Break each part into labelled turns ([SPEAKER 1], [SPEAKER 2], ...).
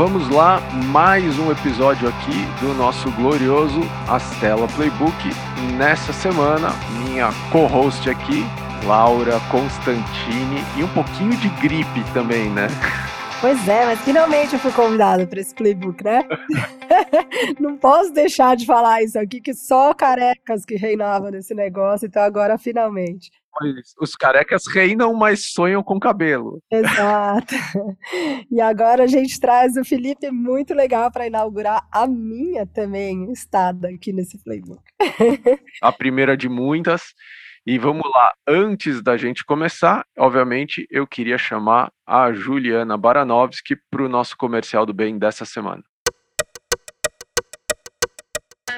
[SPEAKER 1] vamos lá, mais um episódio aqui do nosso glorioso Astela Playbook. Nessa semana, minha co-host aqui, Laura Constantini, e um pouquinho de gripe também, né?
[SPEAKER 2] Pois é, mas finalmente eu fui convidada para esse playbook, né? Não posso deixar de falar isso aqui, que só carecas que reinavam nesse negócio, então agora finalmente.
[SPEAKER 1] Os carecas reinam, mas sonham com cabelo.
[SPEAKER 2] Exato. E agora a gente traz o Felipe muito legal para inaugurar a minha também estada aqui nesse playbook.
[SPEAKER 1] A primeira de muitas. E vamos lá, antes da gente começar, obviamente, eu queria chamar a Juliana Baranovski para o nosso comercial do bem dessa semana.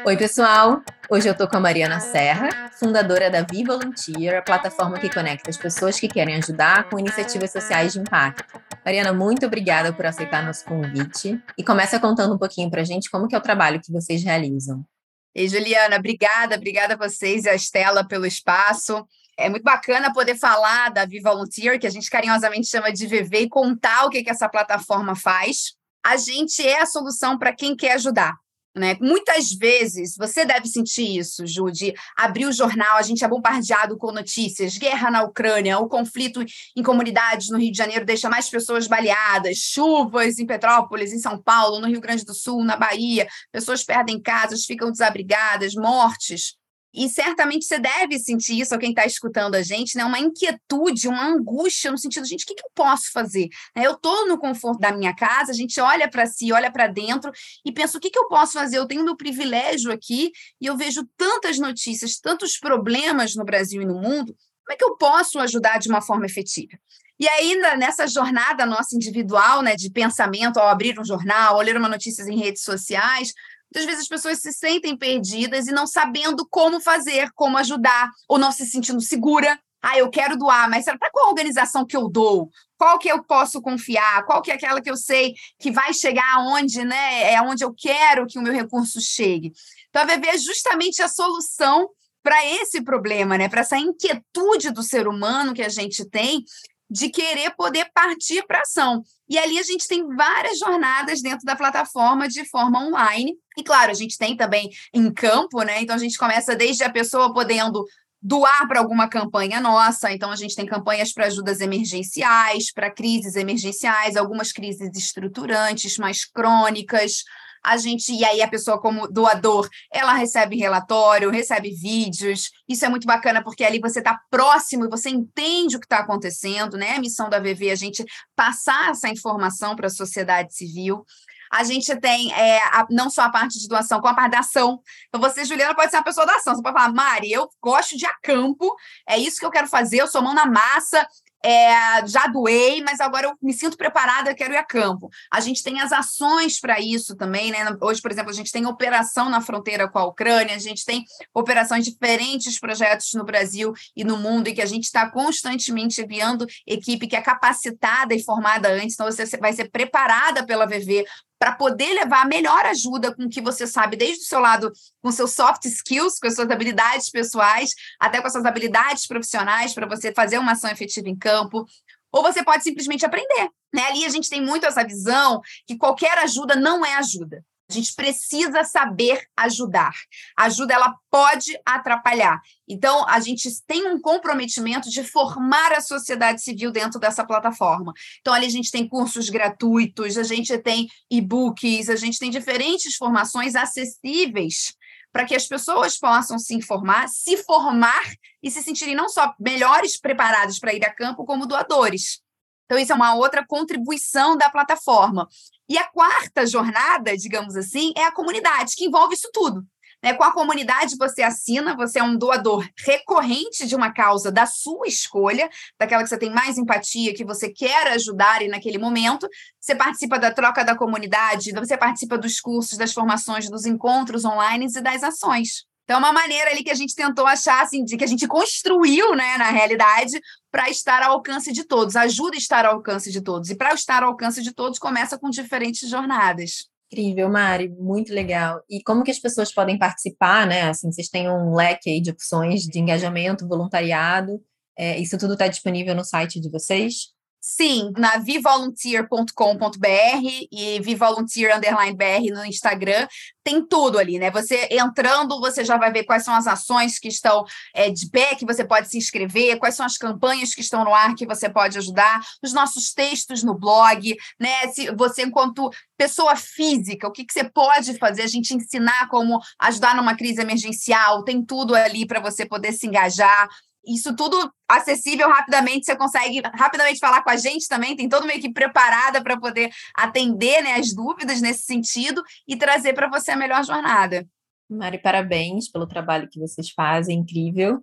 [SPEAKER 3] Oi, pessoal! Hoje eu tô com a Mariana Serra, fundadora da We Volunteer, a plataforma que conecta as pessoas que querem ajudar com iniciativas sociais de impacto. Mariana, muito obrigada por aceitar nosso convite e começa contando um pouquinho pra gente como que é o trabalho que vocês realizam.
[SPEAKER 4] Ei, Juliana, obrigada, obrigada a vocês e a Estela pelo espaço. É muito bacana poder falar da We Volunteer, que a gente carinhosamente chama de VV, e contar o que, que essa plataforma faz. A gente é a solução para quem quer ajudar. Né? Muitas vezes você deve sentir isso, Jude. Abrir o jornal, a gente é bombardeado com notícias: guerra na Ucrânia, o conflito em comunidades no Rio de Janeiro deixa mais pessoas baleadas, chuvas em Petrópolis, em São Paulo, no Rio Grande do Sul, na Bahia, pessoas perdem casas, ficam desabrigadas, mortes. E certamente você deve sentir isso, quem está escutando a gente, né? uma inquietude, uma angústia, no sentido, gente, o que, que eu posso fazer? Né, eu estou no conforto da minha casa, a gente olha para si, olha para dentro e pensa, o que, que eu posso fazer? Eu tenho meu privilégio aqui e eu vejo tantas notícias, tantos problemas no Brasil e no mundo, como é que eu posso ajudar de uma forma efetiva? E ainda nessa jornada nossa individual, né, de pensamento ao abrir um jornal, ao ler uma notícia em redes sociais, Muitas vezes as pessoas se sentem perdidas e não sabendo como fazer, como ajudar, ou não se sentindo segura. Ah, eu quero doar, mas para qual organização que eu dou? Qual que eu posso confiar? Qual que é aquela que eu sei que vai chegar aonde, né? É onde eu quero que o meu recurso chegue. Então, a VV é justamente a solução para esse problema, né? Para essa inquietude do ser humano que a gente tem de querer poder partir para ação. E ali a gente tem várias jornadas dentro da plataforma de forma online. E claro, a gente tem também em campo, né? Então a gente começa desde a pessoa podendo doar para alguma campanha nossa. Então, a gente tem campanhas para ajudas emergenciais, para crises emergenciais, algumas crises estruturantes, mais crônicas a gente, e aí a pessoa como doador, ela recebe relatório, recebe vídeos, isso é muito bacana, porque ali você está próximo e você entende o que está acontecendo, né? A missão da VV é a gente passar essa informação para a sociedade civil. A gente tem é, a, não só a parte de doação, como a parte da ação. Então, você, Juliana, pode ser uma pessoa da ação. Você pode falar, Mari, eu gosto de acampo, é isso que eu quero fazer, eu sou mão na massa, é, já doei, mas agora eu me sinto preparada, quero ir a campo. A gente tem as ações para isso também, né? Hoje, por exemplo, a gente tem operação na fronteira com a Ucrânia, a gente tem operações diferentes projetos no Brasil e no mundo, e que a gente está constantemente enviando equipe que é capacitada e formada antes, então você vai ser preparada pela VV para poder levar a melhor ajuda com o que você sabe, desde o seu lado, com seus soft skills, com as suas habilidades pessoais, até com as suas habilidades profissionais, para você fazer uma ação efetiva em campo. Ou você pode simplesmente aprender. Né? Ali a gente tem muito essa visão que qualquer ajuda não é ajuda. A gente precisa saber ajudar. A ajuda ela pode atrapalhar. Então, a gente tem um comprometimento de formar a sociedade civil dentro dessa plataforma. Então, ali a gente tem cursos gratuitos, a gente tem e-books, a gente tem diferentes formações acessíveis para que as pessoas possam se informar, se formar e se sentirem não só melhores preparados para ir a campo, como doadores. Então, isso é uma outra contribuição da plataforma. E a quarta jornada, digamos assim, é a comunidade, que envolve isso tudo. Né? Com a comunidade, você assina, você é um doador recorrente de uma causa da sua escolha, daquela que você tem mais empatia, que você quer ajudar e naquele momento. Você participa da troca da comunidade, você participa dos cursos, das formações, dos encontros online e das ações. Então, é uma maneira ali que a gente tentou achar, assim, de que a gente construiu, né, na realidade, para estar ao alcance de todos, ajuda a estar ao alcance de todos. E para estar ao alcance de todos, começa com diferentes jornadas.
[SPEAKER 3] Incrível, Mari, muito legal. E como que as pessoas podem participar, né? Assim, vocês têm um leque aí de opções de engajamento, voluntariado. É, isso tudo está disponível no site de vocês?
[SPEAKER 4] Sim, na vivolunteer.com.br e vivolunteer_br no Instagram, tem tudo ali, né? Você entrando, você já vai ver quais são as ações que estão é, de pé, que você pode se inscrever, quais são as campanhas que estão no ar que você pode ajudar, os nossos textos no blog, né? Se você, enquanto pessoa física, o que, que você pode fazer, a gente ensinar como ajudar numa crise emergencial, tem tudo ali para você poder se engajar isso tudo acessível rapidamente, você consegue rapidamente falar com a gente também, tem toda uma equipe preparada para poder atender né, as dúvidas nesse sentido e trazer para você a melhor jornada.
[SPEAKER 3] Mari, parabéns pelo trabalho que vocês fazem, incrível.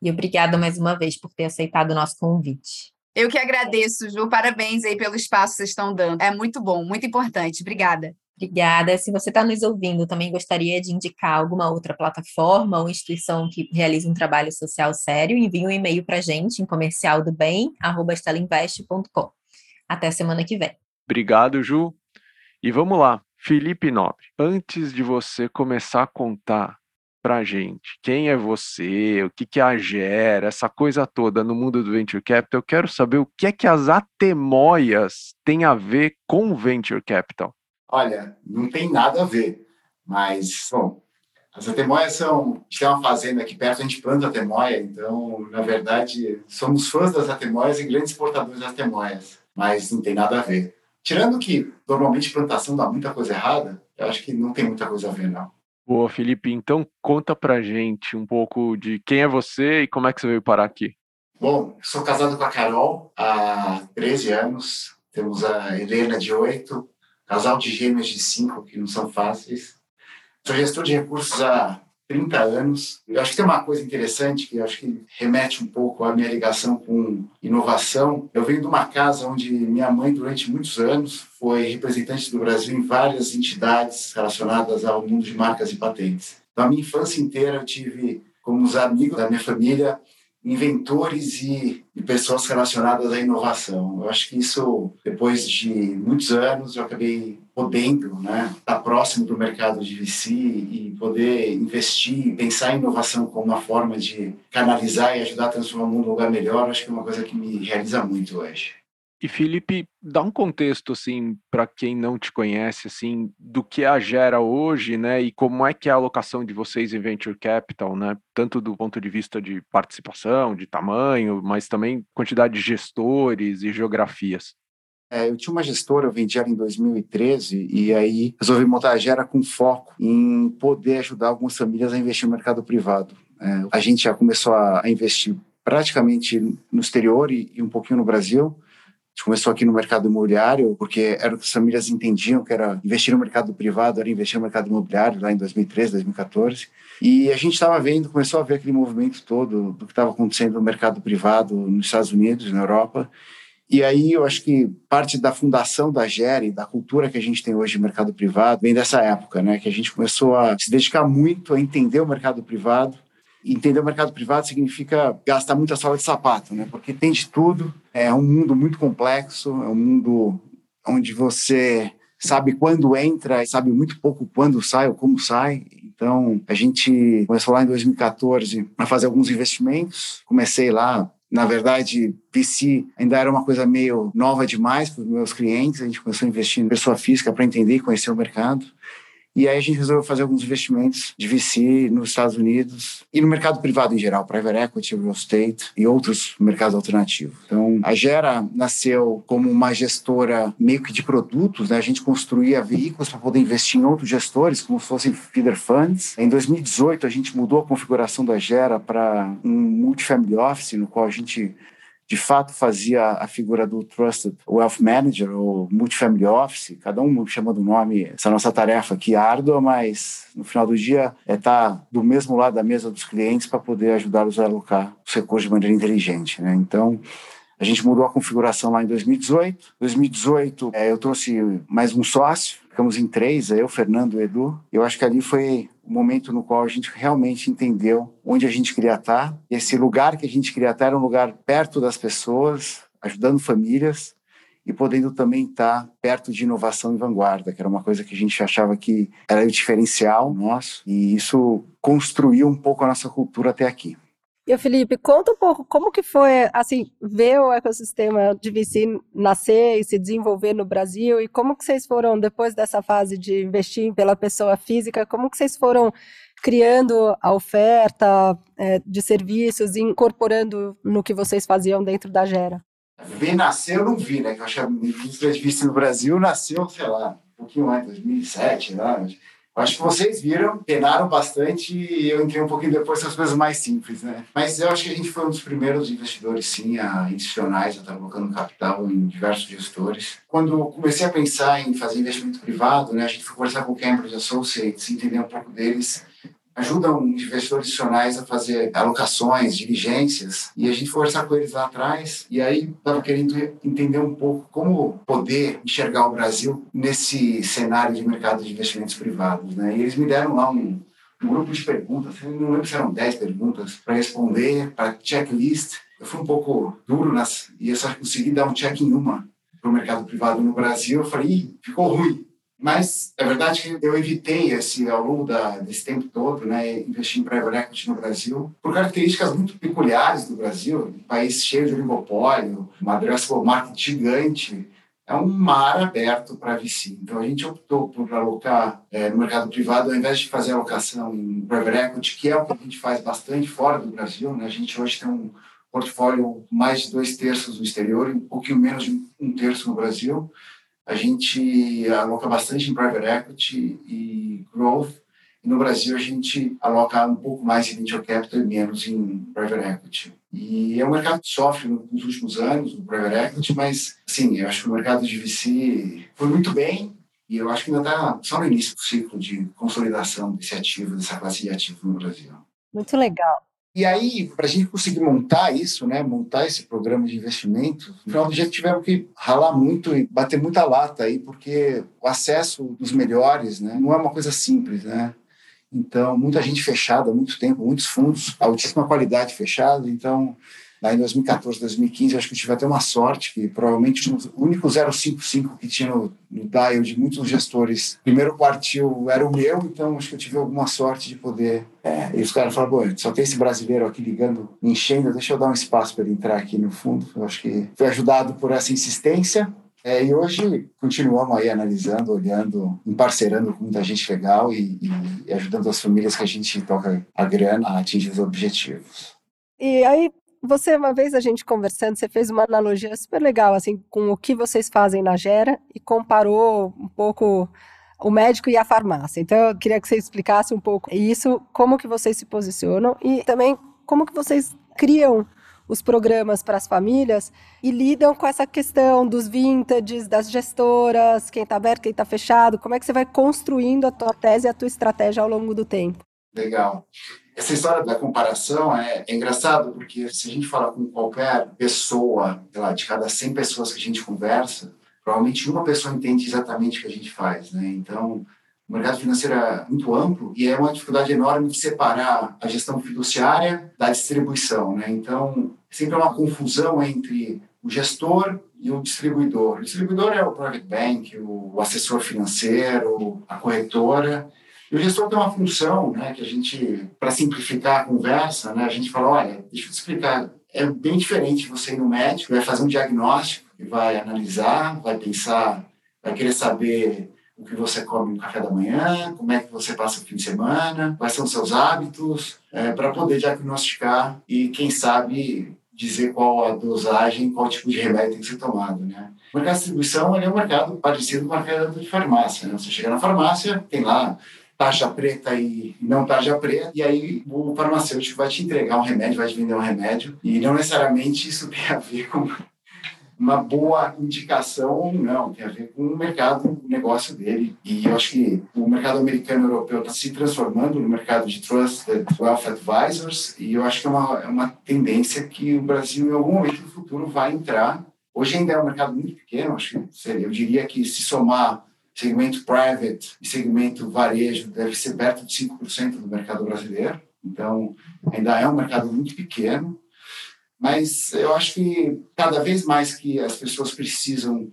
[SPEAKER 3] E obrigada mais uma vez por ter aceitado o nosso convite.
[SPEAKER 4] Eu que agradeço, Ju. Parabéns aí pelo espaço que vocês estão dando. É muito bom, muito importante. Obrigada.
[SPEAKER 3] Obrigada. Se você está nos ouvindo, também gostaria de indicar alguma outra plataforma ou instituição que realize um trabalho social sério, envie um e-mail para a gente em comercialdobem.com. Até semana que vem.
[SPEAKER 1] Obrigado, Ju. E vamos lá, Felipe Nobre. Antes de você começar a contar para gente quem é você, o que, que a gera, essa coisa toda no mundo do Venture Capital, eu quero saber o que é que as atemoias têm a ver com Venture Capital.
[SPEAKER 5] Olha, não tem nada a ver, mas, bom, as atemoias são. A gente tem uma fazenda aqui perto, a gente planta atemoia, então, na verdade, somos fãs das atemoias e grandes exportadores das atemoias, mas não tem nada a ver. Tirando que normalmente plantação dá muita coisa errada, eu acho que não tem muita coisa a ver, não.
[SPEAKER 1] Boa, Felipe, então conta pra gente um pouco de quem é você e como é que você veio parar aqui.
[SPEAKER 5] Bom, sou casado com a Carol há 13 anos, temos a Helena de 8, casal de gêmeos de cinco, que não são fáceis. Sou gestor de recursos há 30 anos. Eu acho que tem uma coisa interessante que acho que remete um pouco à minha ligação com inovação. Eu venho de uma casa onde minha mãe, durante muitos anos, foi representante do Brasil em várias entidades relacionadas ao mundo de marcas e patentes. Então, a minha infância inteira eu tive como os amigos da minha família inventores e, e, pessoas relacionadas à inovação. Eu acho que isso, depois de muitos anos, eu acabei podendo né, estar próximo do mercado de VC e poder investir, pensar em inovação como uma forma de canalizar e ajudar a transformar o mundo num lugar melhor. Acho que é uma coisa que me realiza muito hoje.
[SPEAKER 1] E Felipe, dá um contexto assim para quem não te conhece assim do que a Gera hoje, né? E como é que é a alocação de vocês em venture capital, né? Tanto do ponto de vista de participação, de tamanho, mas também quantidade de gestores e geografias.
[SPEAKER 5] É, eu tinha uma gestora, eu vendi ela em 2013 e aí resolvi montar a Gera com foco em poder ajudar algumas famílias a investir no mercado privado. É, a gente já começou a, a investir praticamente no exterior e, e um pouquinho no Brasil gente começou aqui no mercado imobiliário, porque era o que as famílias entendiam que era investir no mercado privado, era investir no mercado imobiliário, lá em 2013, 2014. E a gente estava vendo, começou a ver aquele movimento todo do que estava acontecendo no mercado privado nos Estados Unidos, na Europa. E aí eu acho que parte da fundação da GERE, da cultura que a gente tem hoje no mercado privado, vem dessa época, né? Que a gente começou a se dedicar muito a entender o mercado privado entender o mercado privado significa gastar muita sola de sapato, né? Porque tem de tudo. É um mundo muito complexo, é um mundo onde você sabe quando entra e sabe muito pouco quando sai ou como sai. Então, a gente começou lá em 2014 a fazer alguns investimentos. Comecei lá na verdade, VC ainda era uma coisa meio nova demais para os meus clientes. A gente começou a investir em pessoa física para entender e conhecer o mercado. E aí a gente resolveu fazer alguns investimentos de VC nos Estados Unidos e no mercado privado em geral, private equity, real estate e outros mercados alternativos. Então, a Gera nasceu como uma gestora meio que de produtos, né? A gente construía veículos para poder investir em outros gestores, como se fossem feeder funds. Em 2018, a gente mudou a configuração da Gera para um multifamily office, no qual a gente de fato fazia a figura do Trusted Wealth Manager ou Multifamily Office, cada um chamando o nome, essa nossa tarefa aqui árdua, mas no final do dia é estar tá do mesmo lado da mesa dos clientes para poder ajudá-los a alocar os recursos de maneira inteligente. Né? Então, a gente mudou a configuração lá em 2018. 2018, é, eu trouxe mais um sócio, ficamos em três, eu, Fernando Edu. Eu acho que ali foi o momento no qual a gente realmente entendeu onde a gente queria estar. Esse lugar que a gente queria estar era um lugar perto das pessoas, ajudando famílias e podendo também estar perto de inovação e vanguarda, que era uma coisa que a gente achava que era o diferencial nosso, e isso construiu um pouco a nossa cultura até aqui.
[SPEAKER 2] E Felipe, conta um pouco como que foi, assim, ver o ecossistema de VC nascer e se desenvolver no Brasil e como que vocês foram, depois dessa fase de investir pela pessoa física, como que vocês foram criando a oferta é, de serviços e incorporando no que vocês faziam dentro da Gera?
[SPEAKER 5] Ver nascer eu não vi, né? Eu acho que a indústria de VC no Brasil nasceu, sei lá, um pouquinho antes, 2007, né? Acho que vocês viram, penaram bastante e eu entrei um pouquinho depois as coisas mais simples, né? Mas eu acho que a gente foi um dos primeiros investidores, sim, a institucionais, a estar colocando capital em diversos gestores. Quando comecei a pensar em fazer investimento privado, né, a gente foi conversar com o Cambridge Associates, entender um pouco deles ajudam investidores institucionais a fazer alocações, diligências, e a gente conversar com eles lá atrás, e aí estava querendo entender um pouco como poder enxergar o Brasil nesse cenário de mercado de investimentos privados. Né? E eles me deram lá um, um grupo de perguntas, não lembro se eram 10 perguntas, para responder, para checklist. Eu fui um pouco duro nas, e eu só consegui dar um check em uma para o mercado privado no Brasil. Eu falei, ficou ruim. Mas é verdade que eu evitei esse ao longo da, desse tempo todo, né, investir em private equity no Brasil por características muito peculiares do Brasil, um país cheio de oligopólio, uma addressable market gigante, é um mar aberto para VC. Então a gente optou por alocar é, no mercado privado ao invés de fazer alocação em private equity, que é o que a gente faz bastante fora do Brasil. Né? A gente hoje tem um portfólio mais de dois terços no exterior um pouquinho menos de um terço no Brasil. A gente aloca bastante em private equity e growth. E no Brasil, a gente aloca um pouco mais em venture capital e menos em private equity. E é um mercado que sofre nos últimos anos, no private equity, mas, sim, eu acho que o mercado de VC foi muito bem, e eu acho que ainda está só no início do ciclo de consolidação desse ativo, dessa classe de ativos no Brasil.
[SPEAKER 2] Muito legal.
[SPEAKER 5] E aí, para a gente conseguir montar isso, né, montar esse programa de investimento, no final do tivemos que ralar muito e bater muita lata aí, porque o acesso dos melhores né, não é uma coisa simples, né? Então, muita gente fechada muito tempo, muitos fundos, altíssima qualidade fechada. Então, Lá em 2014, 2015, acho que eu tive até uma sorte, que provavelmente o único 055 que tinha no, no dial de muitos gestores, primeiro quartil era o meu, então acho que eu tive alguma sorte de poder. É, e os caras falaram, bom, só tem esse brasileiro aqui ligando, enchendo, deixa eu dar um espaço para ele entrar aqui no fundo. Eu acho que foi ajudado por essa insistência. É, e hoje continuamos aí analisando, olhando, emparcerando com muita gente legal e, e ajudando as famílias que a gente toca a grana a atingir os objetivos.
[SPEAKER 2] E aí, você, uma vez a gente conversando, você fez uma analogia super legal, assim, com o que vocês fazem na Gera e comparou um pouco o médico e a farmácia. Então, eu queria que você explicasse um pouco isso, como que vocês se posicionam e também como que vocês criam os programas para as famílias e lidam com essa questão dos vintages, das gestoras, quem está aberto, quem está fechado, como é que você vai construindo a tua tese e a tua estratégia ao longo do tempo?
[SPEAKER 5] Legal. Essa história da comparação é, é engraçado porque se a gente falar com qualquer pessoa, lá, de cada 100 pessoas que a gente conversa, provavelmente uma pessoa entende exatamente o que a gente faz, né? Então, o mercado financeiro é muito amplo e é uma dificuldade enorme de separar a gestão fiduciária da distribuição, né? Então, sempre é uma confusão entre o gestor e o distribuidor. O distribuidor é o private bank, o assessor financeiro, a corretora, e o gestor tem uma função, né, que a gente, para simplificar a conversa, né, a gente fala, olha, deixa eu te explicar, é bem diferente você ir no médico, vai fazer um diagnóstico, vai analisar, vai pensar, vai querer saber o que você come no café da manhã, como é que você passa o fim de semana, quais são os seus hábitos, é, para poder diagnosticar e, quem sabe, dizer qual a dosagem, qual tipo de remédio tem que ser tomado, né? O mercado de distribuição é um mercado parecido com o mercado de farmácia. Né? Você chega na farmácia, tem lá taxa preta e não taxa preta, e aí o farmacêutico vai te entregar um remédio, vai te vender um remédio, e não necessariamente isso tem a ver com uma boa indicação ou não, tem a ver com o mercado, o negócio dele. E eu acho que o mercado americano e europeu está se transformando no mercado de Trusted Wealth Advisors, e eu acho que é uma, é uma tendência que o Brasil, em algum momento no futuro, vai entrar. Hoje ainda é um mercado muito pequeno, acho que eu diria que se somar segmento private e segmento varejo deve ser perto de 5% do mercado brasileiro. Então, ainda é um mercado muito pequeno, mas eu acho que cada vez mais que as pessoas precisam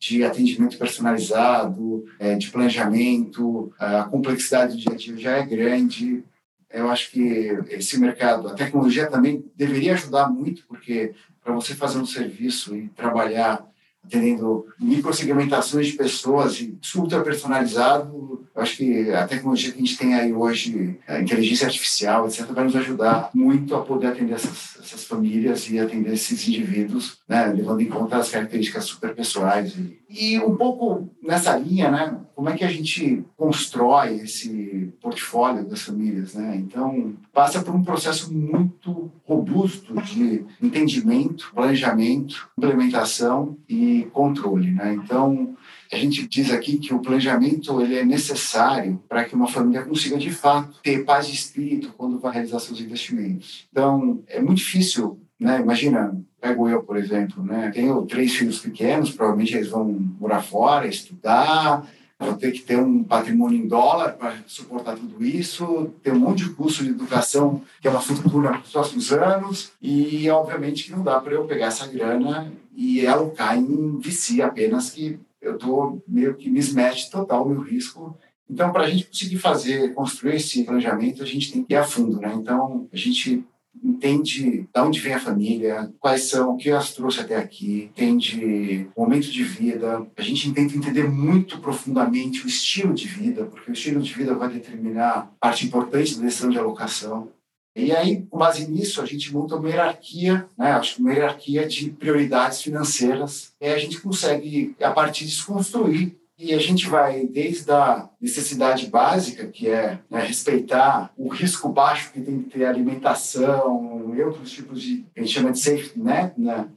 [SPEAKER 5] de atendimento personalizado, é, de planejamento, a complexidade do dia a dia já é grande. Eu acho que esse mercado, a tecnologia também deveria ajudar muito, porque para você fazer um serviço e trabalhar atendendo microsegmentações de pessoas super personalizado. Eu acho que a tecnologia que a gente tem aí hoje, a inteligência artificial, etc., vai nos ajudar muito a poder atender essas, essas famílias e atender esses indivíduos, né, levando em conta as características super pessoais. E, e um pouco nessa linha, né, como é que a gente constrói esse portfólio das famílias, né? Então, passa por um processo muito robusto de entendimento, planejamento, implementação e controle, né? Então, a gente diz aqui que o planejamento ele é necessário para que uma família consiga de fato ter paz de espírito quando vai realizar seus investimentos. Então, é muito difícil, né? Imagina, pego eu, por exemplo, né? Tenho três filhos pequenos, provavelmente eles vão morar fora, estudar, vou ter que ter um patrimônio em dólar para suportar tudo isso, ter um monte de custo de educação que é uma fortuna para os próximos anos, e obviamente que não dá para eu pegar essa grana e alocar em VC apenas, que eu estou meio que mismatch total o meu risco então, para a gente conseguir fazer, construir esse planejamento, a gente tem que ir a fundo, né? Então, a gente entende de onde vem a família, quais são, o que as trouxe até aqui, entende o momento de vida. A gente tenta entender muito profundamente o estilo de vida, porque o estilo de vida vai determinar parte importante da decisão de alocação. E aí, com base nisso, a gente monta uma hierarquia, né? acho que uma hierarquia de prioridades financeiras. E a gente consegue, a partir disso, construir e a gente vai desde a necessidade básica, que é né, respeitar o risco baixo que tem que ter alimentação e outros tipos de, a gente chama de safety net, né?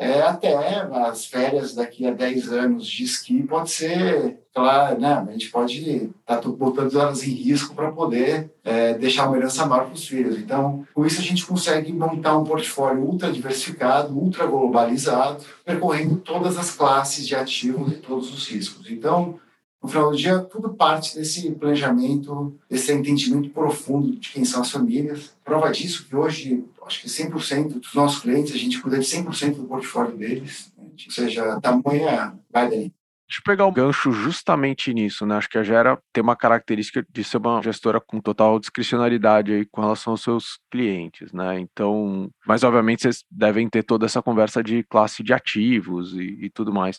[SPEAKER 5] É, até as férias daqui a 10 anos de esqui pode ser, claro, né? A gente pode estar tá botando elas em risco para poder é, deixar uma herança maior para os filhos. Então, com isso a gente consegue montar um portfólio ultra diversificado, ultra globalizado, percorrendo todas as classes de ativos e todos os riscos. Então, no final do dia, tudo parte desse planejamento, desse entendimento profundo de quem são as famílias. Prova disso que hoje, acho que 100% dos nossos clientes, a gente cuida de 100% do portfólio deles. Né? Ou seja, tamanha vai daí.
[SPEAKER 1] Deixa eu pegar um gancho justamente nisso, né? Acho que a Gera tem uma característica de ser uma gestora com total discricionalidade aí com relação aos seus clientes, né? Então, mas obviamente vocês devem ter toda essa conversa de classe de ativos e, e tudo mais.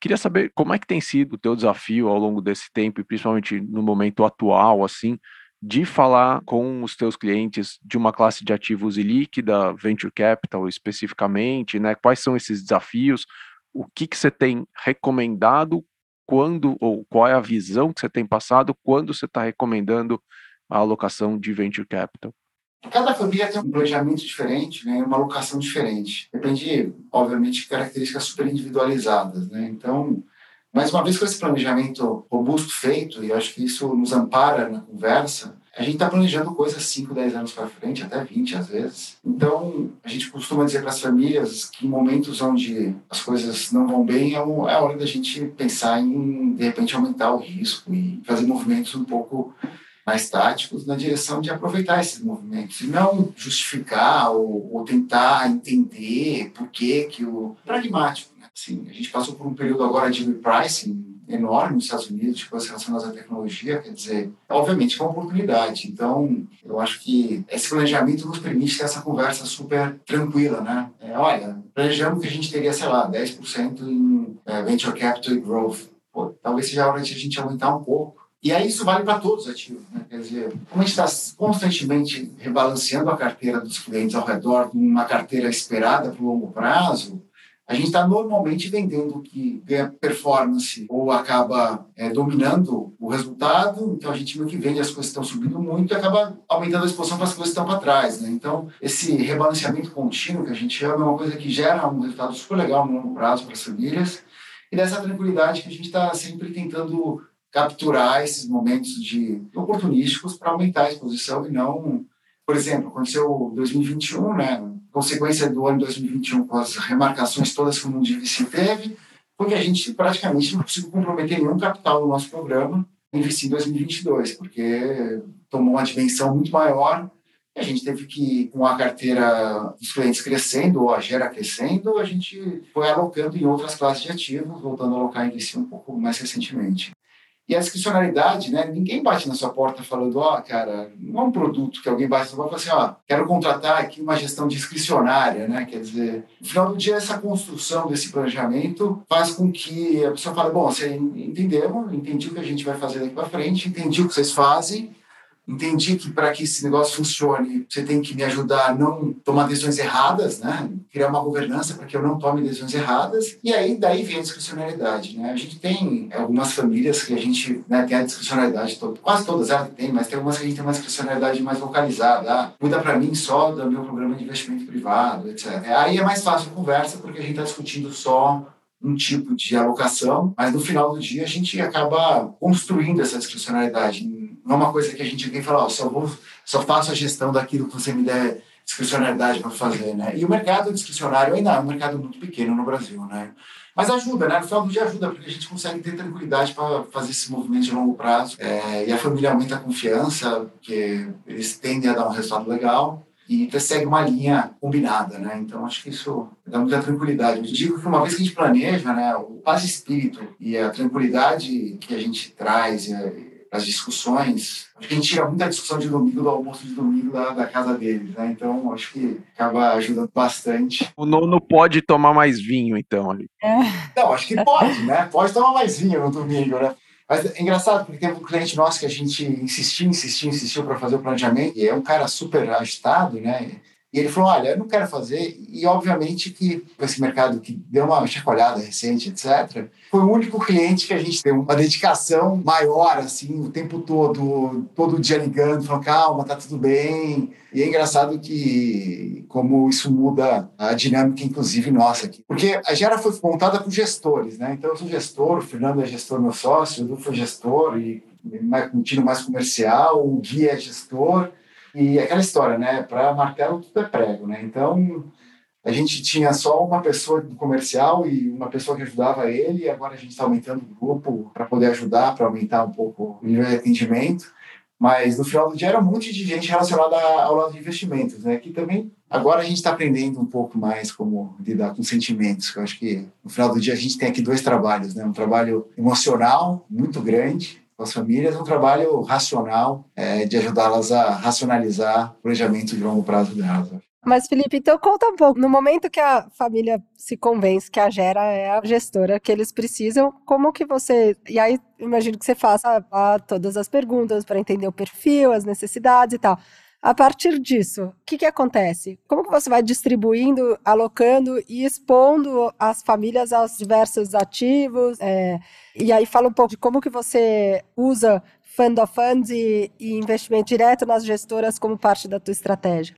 [SPEAKER 1] Queria saber como é que tem sido o teu desafio ao longo desse tempo e principalmente no momento atual, assim, de falar com os teus clientes de uma classe de ativos líquida, venture capital especificamente, né? Quais são esses desafios? O que que você tem recomendado quando ou qual é a visão que você tem passado quando você está recomendando a alocação de venture capital?
[SPEAKER 5] Cada família tem um planejamento diferente, né, uma alocação diferente. Depende, obviamente, de características super individualizadas. Né? Então, mais uma vez com esse planejamento robusto feito, e acho que isso nos ampara na conversa, a gente está planejando coisas 5, 10 anos para frente, até 20 às vezes. Então, a gente costuma dizer para as famílias que em momentos onde as coisas não vão bem, é, é a hora da gente pensar em, de repente, aumentar o risco e fazer movimentos um pouco mais táticos na direção de aproveitar esses movimentos e não justificar ou, ou tentar entender por que que o pragmático? Assim a gente passou por um período agora de repricing enorme nos Estados Unidos de coisas relacionadas à tecnologia quer dizer obviamente é uma oportunidade então eu acho que esse planejamento nos permite ter essa conversa super tranquila né é, olha planejamos que a gente teria sei lá 10% em é, venture capital e growth Pô, talvez seja a hora de a gente aumentar um pouco e aí isso vale para todos os ativos. Né? Quer dizer, como a gente está constantemente rebalanceando a carteira dos clientes ao redor de uma carteira esperada para o longo prazo, a gente está normalmente vendendo o que ganha performance ou acaba é, dominando o resultado. Então a gente meio que vende as coisas que estão subindo muito e acaba aumentando a exposição para as coisas que estão para trás. Né? Então esse rebalanceamento contínuo que a gente chama é uma coisa que gera um resultado super legal no longo prazo para as famílias e dessa tranquilidade que a gente está sempre tentando capturar esses momentos de oportunísticos para aumentar a exposição e não, por exemplo, aconteceu 2021, né? Consequência do ano 2021 com as remarcações todas que o mundo VC teve, porque a gente praticamente não conseguiu comprometer nenhum capital no nosso programa investir em 2022, porque tomou uma dimensão muito maior e a gente teve que, com a carteira dos clientes crescendo, ou a gera crescendo, a gente foi alocando em outras classes de ativos, voltando a alocar em VC um pouco mais recentemente. E a discricionalidade, né? Ninguém bate na sua porta falando, ó, oh, cara, não é um produto que alguém bate na porta e fala assim, ó, quero contratar aqui uma gestão discricionária, né? Quer dizer, no final do dia, essa construção desse planejamento faz com que a pessoa fale, bom, você entendeu, entendi o que a gente vai fazer daqui para frente, entendi o que vocês fazem, entendi que para que esse negócio funcione, você tem que me ajudar a não tomar decisões erradas, né? Criar uma governança para que eu não tome decisões erradas. E aí daí vem a discricionalidade, né? A gente tem algumas famílias que a gente né, tem a discricionalidade, quase todas elas têm, mas tem algumas que a gente tem uma discricionalidade mais localizada. Ah, cuida para mim só do meu programa de investimento privado, etc. Aí é mais fácil a conversa porque a gente está discutindo só um tipo de alocação, mas no final do dia a gente acaba construindo essa discricionalidade não é uma coisa que a gente vem e fala, oh, só, vou, só faço a gestão daquilo que você me der discricionalidade para fazer, né? E o mercado discricionário ainda é um mercado muito pequeno no Brasil, né? Mas ajuda, né? No final do dia ajuda, porque a gente consegue ter tranquilidade para fazer esse movimento de longo prazo. É, e a família aumenta a confiança, porque eles tendem a dar um resultado legal e segue uma linha combinada, né? Então acho que isso dá muita tranquilidade. Eu digo que uma vez que a gente planeja, né, o paz espírito e a tranquilidade que a gente traz, as discussões. Acho que a gente tira muita discussão de domingo, do almoço de domingo da, da casa deles, né? Então, acho que acaba ajudando bastante.
[SPEAKER 1] O nono pode tomar mais vinho, então, ali.
[SPEAKER 5] É. Não, acho que pode, né? Pode tomar mais vinho no domingo, né? Mas é engraçado, porque teve um cliente nosso que a gente insistiu, insistiu, insistiu para fazer o planejamento, e é um cara super agitado, né? E ele falou: Olha, eu não quero fazer. E, obviamente, que esse mercado que deu uma chacoalhada recente, etc., foi o único cliente que a gente tem uma dedicação maior, assim, o tempo todo, todo dia ligando, falando: Calma, tá tudo bem. E é engraçado que, como isso muda a dinâmica, inclusive nossa aqui. Porque a Gera foi montada por gestores, né? Então, eu sou gestor, o Fernando é gestor, meu sócio, o Edu foi gestor, e mais, um tiro mais comercial, o Gui é gestor. E aquela história, né? Para martelo tudo é prego, né? Então a gente tinha só uma pessoa do comercial e uma pessoa que ajudava ele, e agora a gente está aumentando o grupo para poder ajudar, para aumentar um pouco o nível de atendimento. Mas no final do dia era um monte de gente relacionada ao lado de investimentos, né? Que também agora a gente está aprendendo um pouco mais como lidar com sentimentos. Eu acho que no final do dia a gente tem aqui dois trabalhos, né? Um trabalho emocional muito grande as famílias, um trabalho racional é, de ajudá-las a racionalizar o planejamento de longo prazo delas.
[SPEAKER 2] Mas, Felipe, então conta um pouco. No momento que a família se convence que a Gera é a gestora que eles precisam, como que você. E aí, imagino que você faça a, todas as perguntas para entender o perfil, as necessidades e tal. A partir disso, o que, que acontece? Como que você vai distribuindo, alocando e expondo as famílias aos diversos ativos? É, e aí fala um pouco de como que você usa fund of funds e, e investimento direto nas gestoras como parte da tua estratégia.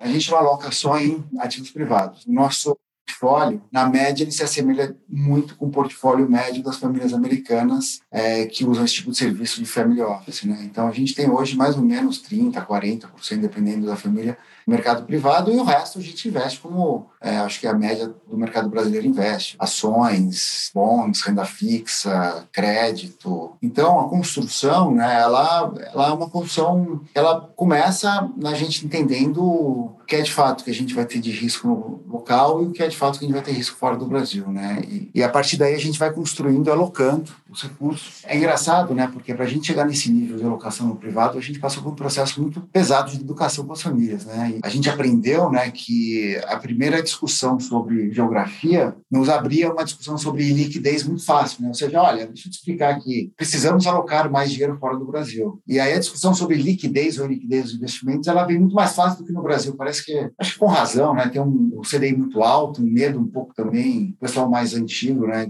[SPEAKER 5] A gente não aloca só em ativos privados. Nosso portfólio, na média, ele se assemelha muito com o portfólio médio das famílias americanas é, que usam esse tipo de serviço de family office. Né? Então, a gente tem hoje mais ou menos 30%, 40%, dependendo da família, mercado privado e o resto a gente investe como é, acho que a média do mercado brasileiro investe. Ações, bons, renda fixa, crédito. Então, a construção, né, ela, ela é uma construção, ela começa na gente entendendo o que é de fato que a gente vai ter de risco no local e o que é de fato que a gente vai ter risco fora do Brasil, né? E, e a partir daí a gente vai construindo, alocando os recursos. É engraçado, né? Porque para a gente chegar nesse nível de alocação no privado, a gente passou por um processo muito pesado de educação com as famílias, né? E a gente aprendeu, né, que a primeira discussão sobre geografia nos abria uma discussão sobre liquidez muito fácil, né? Ou seja, olha, deixa eu te explicar aqui, precisamos alocar mais dinheiro fora do Brasil. E aí a discussão sobre liquidez ou liquidez dos investimentos, ela vem muito mais fácil do que no Brasil. Parece que, acho que com razão, né? Tem um, um CDI muito alto, um medo um pouco também, o pessoal mais antigo, né?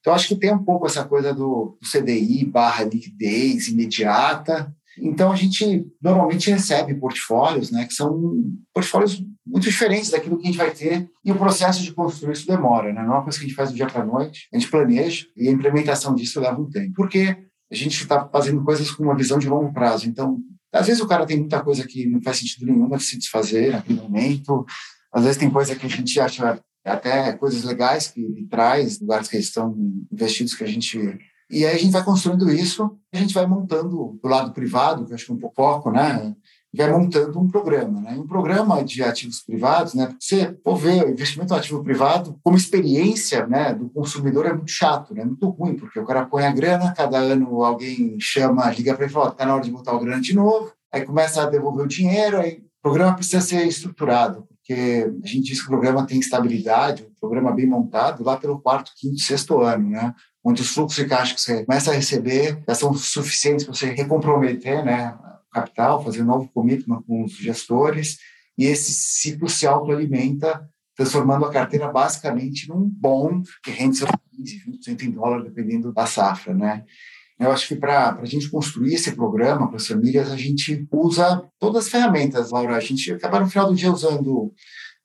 [SPEAKER 5] Então, acho que tem um pouco essa coisa do, do CDI barra liquidez imediata. Então, a gente normalmente recebe portfólios, né, que são portfólios muito diferentes daquilo que a gente vai ter, e o processo de construir isso demora, né? não é uma coisa que a gente faz do dia para a noite, a gente planeja, e a implementação disso leva um tempo. Porque a gente está fazendo coisas com uma visão de longo prazo. Então, às vezes o cara tem muita coisa que não faz sentido nenhum de se desfazer naquele momento, às vezes tem coisa que a gente acha até coisas legais que ele traz, lugares que estão investidos que a gente. E aí a gente vai construindo isso, a gente vai montando do lado privado, que acho que é um pouco foco, né? vai montando um programa. Né? Um programa de ativos privados, né? você for ver o investimento em ativo privado como experiência né, do consumidor é muito chato, né? muito ruim, porque o cara põe a grana, cada ano alguém chama, liga para ele e fala, está na hora de botar o grana de novo, aí começa a devolver o dinheiro, aí o programa precisa ser estruturado, porque a gente diz que o programa tem estabilidade, um programa bem montado, lá pelo quarto, quinto, sexto ano, né? onde os fluxos de caixa que você começa a receber já são suficientes para você recomprometer né, capital, fazer um novo commitment com os gestores, e esse ciclo se autoalimenta, transformando a carteira basicamente num bom que rende seus 15, 20% em dólar, dependendo da safra, né? Eu acho que para a gente construir esse programa para as famílias, a gente usa todas as ferramentas, Laura. A gente acaba no final do dia usando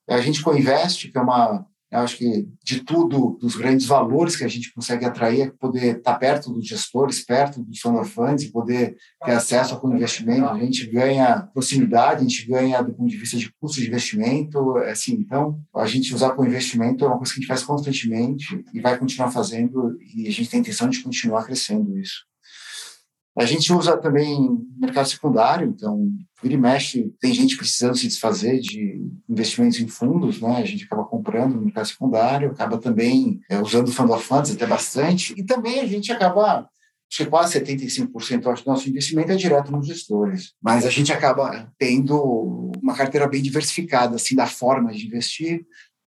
[SPEAKER 5] a gente co-invest, que é uma eu acho que de tudo, dos grandes valores que a gente consegue atrair é poder estar perto dos gestores, perto dos fund funds, poder ter acesso ao investimento. A gente ganha proximidade, a gente ganha do ponto de vista de custo de investimento. Assim, então, a gente usar com investimento é uma coisa que a gente faz constantemente e vai continuar fazendo, e a gente tem a intenção de continuar crescendo isso. A gente usa também mercado secundário, então, vira e mexe, tem gente precisando se desfazer de investimentos em fundos, né? A gente acaba comprando no mercado secundário, acaba também é, usando fund of funds até bastante, e também a gente acaba acho que quase 75% do nosso investimento é direto nos gestores. Mas a gente acaba tendo uma carteira bem diversificada, assim, da forma de investir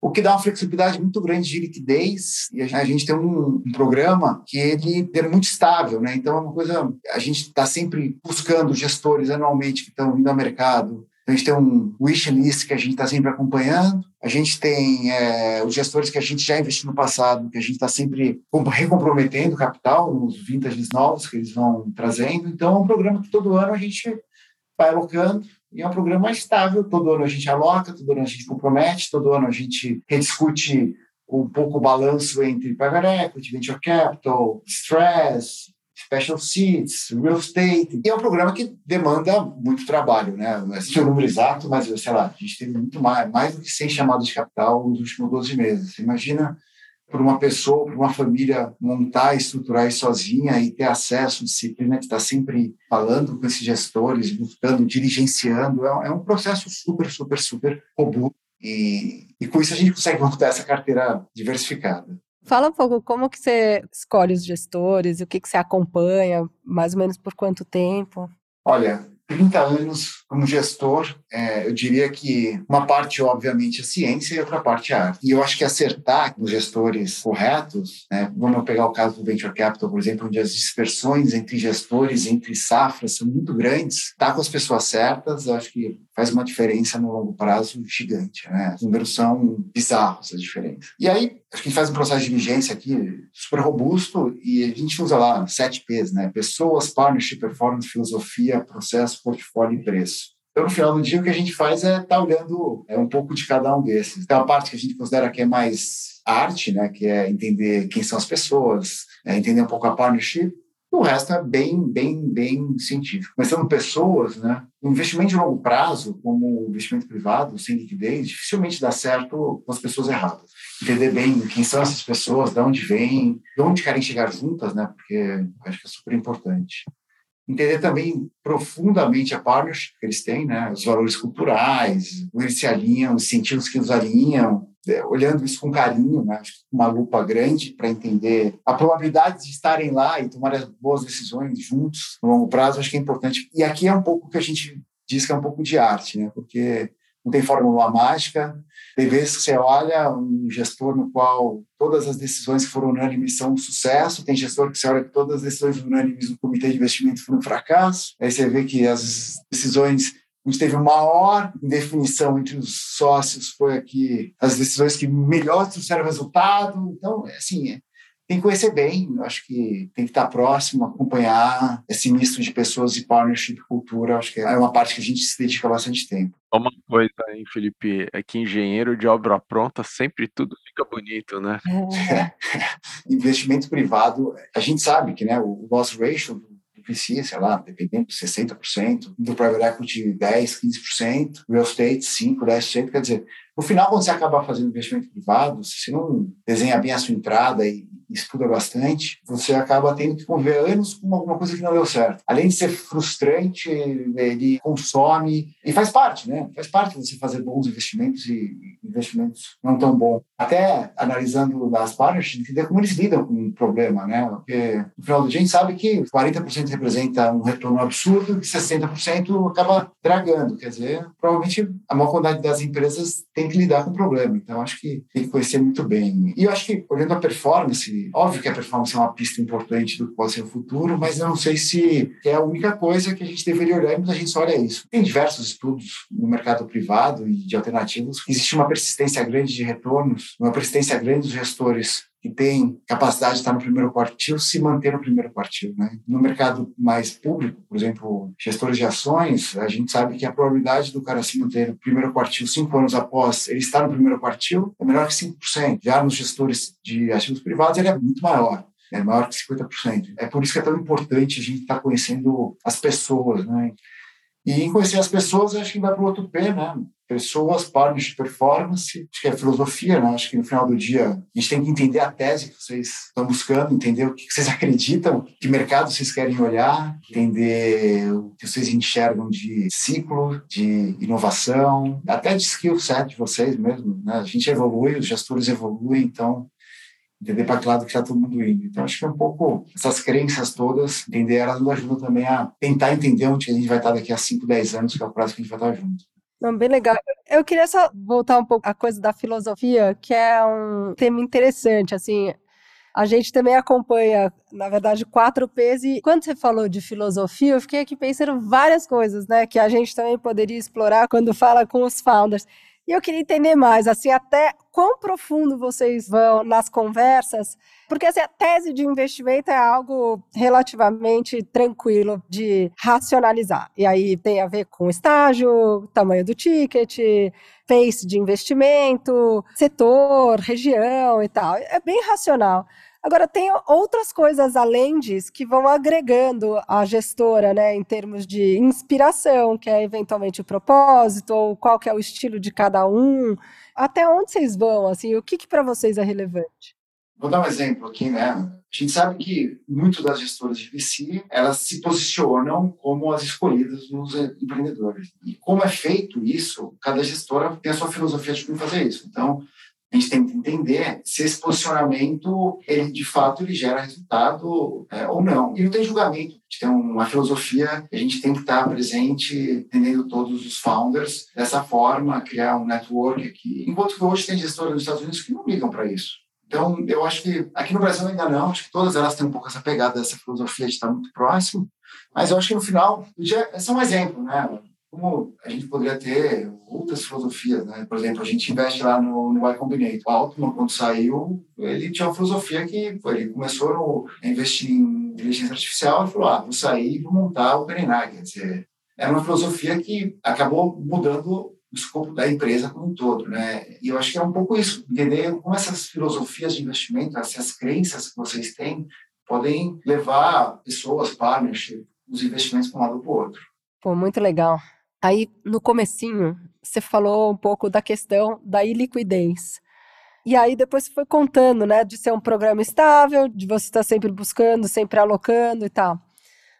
[SPEAKER 5] o que dá uma flexibilidade muito grande de liquidez e a gente tem um, um programa que ele é muito estável, né? Então é uma coisa a gente está sempre buscando gestores anualmente que estão vindo ao mercado. a gente tem um wish list que a gente está sempre acompanhando. A gente tem é, os gestores que a gente já investiu no passado, que a gente está sempre recomprometendo capital nos vintages novos que eles vão trazendo. Então é um programa que todo ano a gente vai alocando e é um programa estável. Todo ano a gente aloca, todo ano a gente compromete, todo ano a gente rediscute um pouco o balanço entre private equity, venture capital, stress, special seats, real estate. E é um programa que demanda muito trabalho, né? Não é o número exato, mas, sei lá, a gente teve muito mais, mais do que 100 chamadas de capital nos últimos 12 meses. Imagina para uma pessoa, para uma família montar, estruturar isso sozinha e ter acesso, disciplina, de estar sempre falando com esses gestores, buscando, diligenciando, é, é um processo super, super, super robusto. E, e com isso a gente consegue montar essa carteira diversificada.
[SPEAKER 2] Fala um pouco como que você escolhe os gestores, o que, que você acompanha, mais ou menos por quanto tempo?
[SPEAKER 5] Olha, 30 anos como gestor, é, eu diria que uma parte, obviamente, é ciência e outra parte é arte. E eu acho que acertar os gestores corretos, né, vamos pegar o caso do Venture Capital, por exemplo, onde as dispersões entre gestores, entre safras, são muito grandes. Estar tá com as pessoas certas, eu acho que faz uma diferença no longo prazo gigante. Né? Os números são bizarros, a diferença. E aí, a gente faz um processo de diligência aqui super robusto e a gente usa lá sete P's, né? Pessoas, partnership, performance, filosofia, processo, portfólio e preço. Então, no final do dia, o que a gente faz é estar tá olhando é, um pouco de cada um desses. Tem uma parte que a gente considera que é mais arte, né, que é entender quem são as pessoas, é entender um pouco a partnership. O resto é bem, bem, bem científico. Mas são pessoas, né? Investimento de longo prazo, como investimento privado, sem liquidez, dificilmente dá certo com as pessoas erradas. Entender bem quem são essas pessoas, de onde vêm, de onde querem chegar juntas, né? Porque acho que é super importante entender também profundamente a partnership que eles têm, né? os valores culturais, como eles se alinham, os sentidos que nos alinham, é, olhando isso com carinho, né? uma lupa grande para entender a probabilidade de estarem lá e tomar as boas decisões juntos no longo prazo, acho que é importante. E aqui é um pouco que a gente diz que é um pouco de arte, né? porque não tem fórmula mágica. Tem vezes que você olha um gestor no qual todas as decisões que foram unânimes são um sucesso, tem gestor que você olha que todas as decisões unânimes no comitê de investimento foram um fracasso, aí você vê que as decisões gente teve maior indefinição entre os sócios, foi aqui as decisões que melhor trouxeram resultado. Então, assim, é, tem que conhecer bem, acho que tem que estar próximo, acompanhar esse misto de pessoas e partnership, cultura, acho que é uma parte que a gente se dedica bastante tempo.
[SPEAKER 1] Uma coisa, hein, Felipe, é que engenheiro de obra pronta sempre tudo fica bonito, né?
[SPEAKER 5] É. Investimento privado, a gente sabe que né, o nosso ratio do PC, sei lá, dependendo de 60%, do private equity 10%, 15%, real estate 5%, 10%, quer dizer, no final, quando você acaba fazendo investimento privado, se você não desenha bem a sua entrada e estuda bastante, você acaba tendo que conviver anos com alguma coisa que não deu certo. Além de ser frustrante, ele consome e faz parte, né? Faz parte você fazer bons investimentos e investimentos não tão bons. Até analisando as partners, entender como eles lidam com o problema, né? Porque no final do dia a gente sabe que 40% representa um retorno absurdo e 60% acaba dragando. Quer dizer, provavelmente a maior quantidade das empresas tem que lidar com o problema. Então, acho que tem que conhecer muito bem. E eu acho que, olhando a performance, óbvio que a performance é uma pista importante do que pode ser o futuro, mas eu não sei se é a única coisa que a gente deveria olhar e muita gente só olha isso. Tem diversos estudos no mercado privado e de alternativos existe uma persistência grande de retornos, uma persistência grande dos gestores que tem capacidade de estar no primeiro quartil se manter no primeiro quartil. Né? No mercado mais público, por exemplo, gestores de ações, a gente sabe que a probabilidade do cara se manter no primeiro quartil cinco anos após ele estar no primeiro quartil é menor que 5%. Já nos gestores de ativos privados, ele é muito maior é maior que 50%. É por isso que é tão importante a gente estar gente as pessoas, né? E em conhecer as pessoas, acho que vai para o outro P, né? Pessoas, partners de performance, acho que é filosofia, né? Acho que no final do dia a gente tem que entender a tese que vocês estão buscando, entender o que vocês acreditam, que mercado vocês querem olhar, entender o que vocês enxergam de ciclo, de inovação, até de skill set de vocês mesmo, né? A gente evolui, os gestores evoluem, então entender para que lado que está todo mundo indo. Então, acho que é um pouco essas crenças todas, entender elas nos ajudam também a tentar entender onde a gente vai estar daqui a 5, 10 anos, que é o prazo que a gente vai estar junto.
[SPEAKER 2] Não, bem legal. Eu queria só voltar um pouco à coisa da filosofia, que é um tema interessante, assim, a gente também acompanha, na verdade, quatro P's. E quando você falou de filosofia, eu fiquei aqui pensando várias coisas, né? Que a gente também poderia explorar quando fala com os founders. E eu queria entender mais, assim, até quão profundo vocês vão nas conversas, porque assim, a tese de investimento é algo relativamente tranquilo de racionalizar. E aí tem a ver com estágio, tamanho do ticket, pace de investimento, setor, região e tal. É bem racional. Agora, tem outras coisas além disso que vão agregando a gestora, né, em termos de inspiração, que é eventualmente o propósito, ou qual que é o estilo de cada um. Até onde vocês vão, assim, o que, que para vocês é relevante?
[SPEAKER 5] Vou dar um exemplo aqui, né? A gente sabe que muitas das gestoras de VC, elas se posicionam como as escolhidas dos empreendedores. E como é feito isso, cada gestora tem a sua filosofia de como fazer isso. Então, a gente tem que entender se esse posicionamento, ele de fato ele gera resultado é, ou não. E não tem julgamento. A gente tem uma filosofia, a gente tem que estar presente, entendendo todos os founders dessa forma, criar um network aqui. Enquanto que hoje tem gestoras nos Estados Unidos que não ligam para isso. Então, eu acho que aqui no Brasil ainda não, acho que todas elas têm um pouco essa pegada dessa filosofia de estar muito próximo, mas eu acho que no final, é um exemplo, né? Como a gente poderia ter outras filosofias, né? Por exemplo, a gente investe lá no, no Y Combinator. O Altman, quando saiu, ele tinha uma filosofia que ele começou no, a investir em inteligência artificial e falou, ah, vou sair e vou montar o OpenAI. Quer dizer, era uma filosofia que acabou mudando o escopo da empresa como um todo, né? E eu acho que é um pouco isso, entender como essas filosofias de investimento, essas crenças que vocês têm, podem levar pessoas, partners, os investimentos para um lado ou para o outro.
[SPEAKER 2] Pô, muito legal. Aí, no comecinho, você falou um pouco da questão da iliquidez. E aí depois você foi contando, né, de ser um programa estável, de você estar sempre buscando, sempre alocando e tal.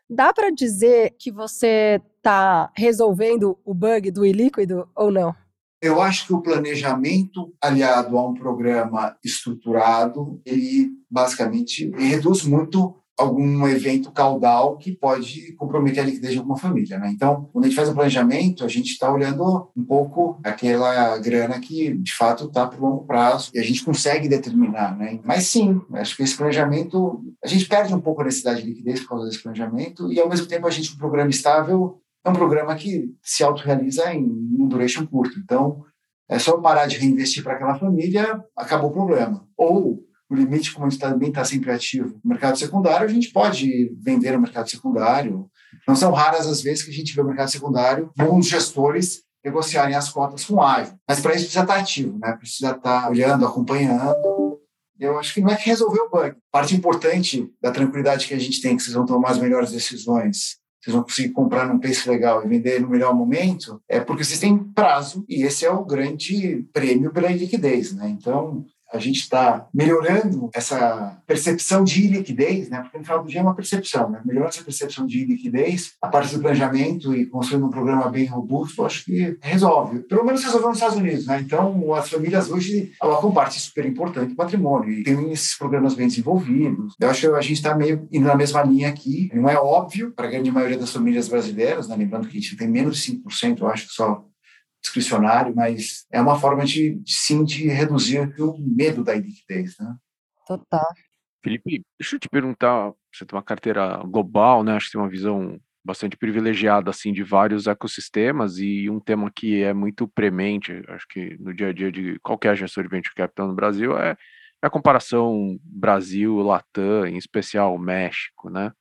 [SPEAKER 2] Dá para dizer que você está resolvendo o bug do ilíquido ou não?
[SPEAKER 5] Eu acho que o planejamento aliado a um programa estruturado, ele basicamente reduz muito algum evento caudal que pode comprometer a liquidez de alguma família, né? Então, quando a gente faz o planejamento, a gente está olhando um pouco aquela grana que, de fato, está para o longo prazo e a gente consegue determinar, né? Mas sim, acho que esse planejamento, a gente perde um pouco a necessidade de liquidez por causa desse planejamento e, ao mesmo tempo, a gente, um programa estável, é um programa que se autorrealiza em um duration curto. Então, é só parar de reinvestir para aquela família, acabou o problema. Ou o limite, como a gente também está sempre ativo no mercado secundário, a gente pode vender no mercado secundário. Não são raras as vezes que a gente vê o mercado secundário, bons gestores negociarem as cotas com ágio. Mas para isso precisa estar ativo, né? precisa estar olhando, acompanhando. Eu acho que não é que resolver o bug. Parte importante da tranquilidade que a gente tem, que vocês vão tomar as melhores decisões vocês vão conseguir comprar num preço legal e vender no melhor momento, é porque vocês têm prazo e esse é o grande prêmio pela liquidez, né? Então, a gente está melhorando essa percepção de liquidez, né? porque no final do dia é uma percepção, né? melhorando essa percepção de liquidez a partir do planejamento e construindo um programa bem robusto, acho que resolve. Pelo menos resolveu nos Estados Unidos. Né? Então, as famílias hoje alocam parte super importante do patrimônio e tem esses programas bem desenvolvidos. Eu acho que a gente está meio indo na mesma linha aqui. Não é óbvio para a grande maioria das famílias brasileiras, né? lembrando que a gente tem menos de 5%, eu acho que só discricionário, mas é uma forma de, de sim de reduzir o medo da iliquidez, né?
[SPEAKER 2] Total.
[SPEAKER 1] Felipe, deixa eu te perguntar, você tem uma carteira global, né? Acho que tem uma visão bastante privilegiada assim de vários ecossistemas e um tema que é muito premente, acho que no dia a dia de qualquer gestor de venture capital no Brasil é a comparação Brasil-Latam, em especial México, né?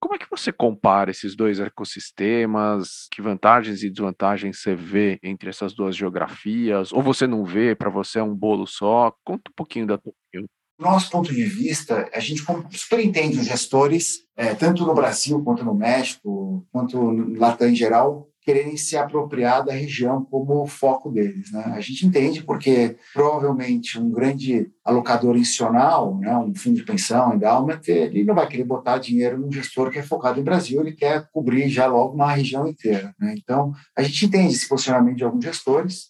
[SPEAKER 1] Como é que você compara esses dois ecossistemas? Que vantagens e desvantagens você vê entre essas duas geografias? Ou você não vê, para você é um bolo só? Conta um pouquinho da tua opinião.
[SPEAKER 5] Nosso ponto de vista, a gente super entende os gestores, é, tanto no Brasil quanto no México, quanto no Latam em geral, quererem se apropriar da região como foco deles. Né? A gente entende porque provavelmente um grande alocador institucional, né, um fundo de pensão, endowment, ele não vai querer botar dinheiro num gestor que é focado em Brasil, ele quer cobrir já logo uma região inteira. Né? Então, a gente entende esse posicionamento de alguns gestores,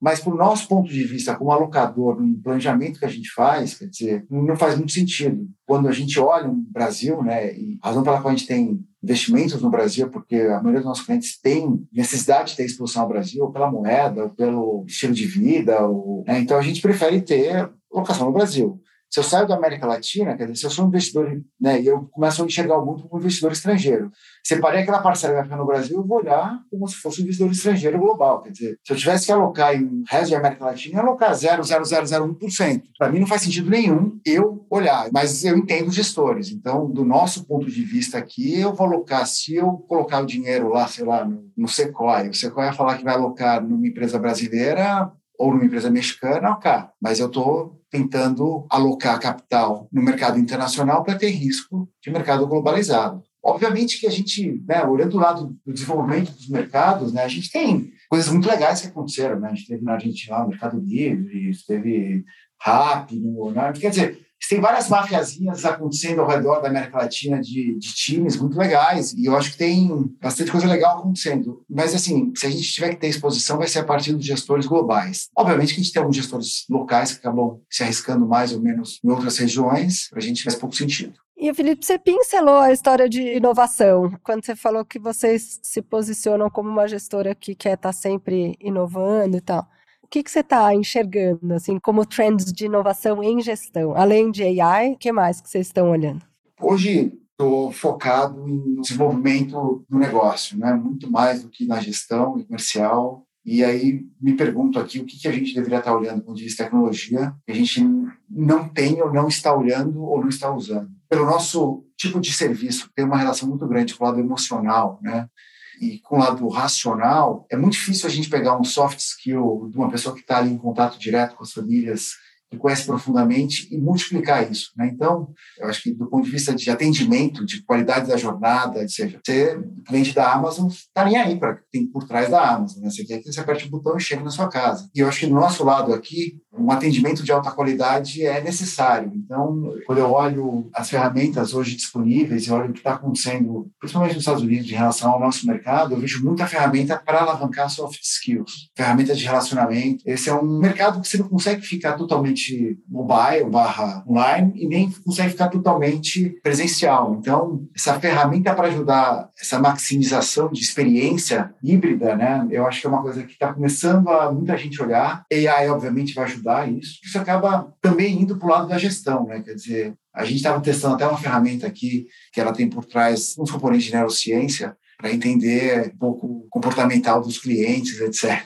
[SPEAKER 5] mas, por nosso ponto de vista, como alocador, no planejamento que a gente faz, quer dizer, não faz muito sentido. Quando a gente olha o Brasil, né, e a razão pela qual a gente tem investimentos no Brasil, é porque a maioria dos nossos clientes tem necessidade de ter exposição ao Brasil, ou pela moeda, ou pelo estilo de vida. Ou, né, então, a gente prefere ter locação no Brasil. Se eu saio da América Latina, quer dizer, se eu sou um investidor, né, e eu começo a enxergar o mundo como investidor estrangeiro, separei aquela parcela que vai ficar no Brasil, eu vou olhar como se fosse um investidor estrangeiro global. Quer dizer, se eu tivesse que alocar em resto de América Latina, ia alocar 0,0001%. Para mim não faz sentido nenhum eu olhar, mas eu entendo gestores. Então, do nosso ponto de vista aqui, eu vou alocar, se eu colocar o dinheiro lá, sei lá, no, no Sequoia, o Sequoia falar que vai alocar numa empresa brasileira, ou numa empresa mexicana, ok. Mas eu estou tentando alocar capital no mercado internacional para ter risco de mercado globalizado. Obviamente que a gente, né, olhando do lado do desenvolvimento dos mercados, né, a gente tem coisas muito legais que aconteceram. Né? A gente teve na Argentina o Mercado Livre, teve Rápido, né? quer dizer, tem várias mafiazinhas acontecendo ao redor da América Latina de, de, times muito legais e eu acho que tem bastante coisa legal acontecendo. Mas, assim, se a gente tiver que ter exposição, vai ser a partir dos gestores globais. Obviamente que a gente tem alguns gestores locais que acabam se arriscando mais ou menos em outras regiões, para a gente faz pouco sentido.
[SPEAKER 2] E, Felipe, você pincelou a história de inovação, quando você falou que vocês se posicionam como uma gestora que quer estar sempre inovando e tal. O que, que você está enxergando, assim, como trends de inovação em gestão? Além de AI, o que mais que vocês estão olhando?
[SPEAKER 5] Hoje, estou focado em desenvolvimento do negócio, né? muito mais do que na gestão comercial. E aí me pergunto aqui o que, que a gente deveria estar olhando com de tecnologia que a gente não tem ou não está olhando ou não está usando. Pelo nosso tipo de serviço, tem uma relação muito grande com o lado emocional, né? E com o lado racional, é muito difícil a gente pegar um soft skill de uma pessoa que está ali em contato direto com as famílias, que conhece profundamente e multiplicar isso. Né? Então, eu acho que do ponto de vista de atendimento, de qualidade da jornada, seja, você, cliente da Amazon, está nem aí para tem por trás da Amazon. Né? Você quer que você aperte o botão e chegue na sua casa. E eu acho que do nosso lado aqui, um atendimento de alta qualidade é necessário. Então, quando eu olho as ferramentas hoje disponíveis e olho o que está acontecendo, principalmente nos Estados Unidos, em relação ao nosso mercado, eu vejo muita ferramenta para alavancar soft skills, ferramentas de relacionamento. Esse é um mercado que você não consegue ficar totalmente mobile barra online e nem consegue ficar totalmente presencial. Então, essa ferramenta para ajudar essa maximização de experiência híbrida, né? Eu acho que é uma coisa que está começando a muita gente olhar. AI, obviamente, vai ajudar isso. Isso acaba também indo para o lado da gestão, né? Quer dizer, a gente estava testando até uma ferramenta aqui que ela tem por trás uns componentes de neurociência para entender um pouco comportamental dos clientes, etc.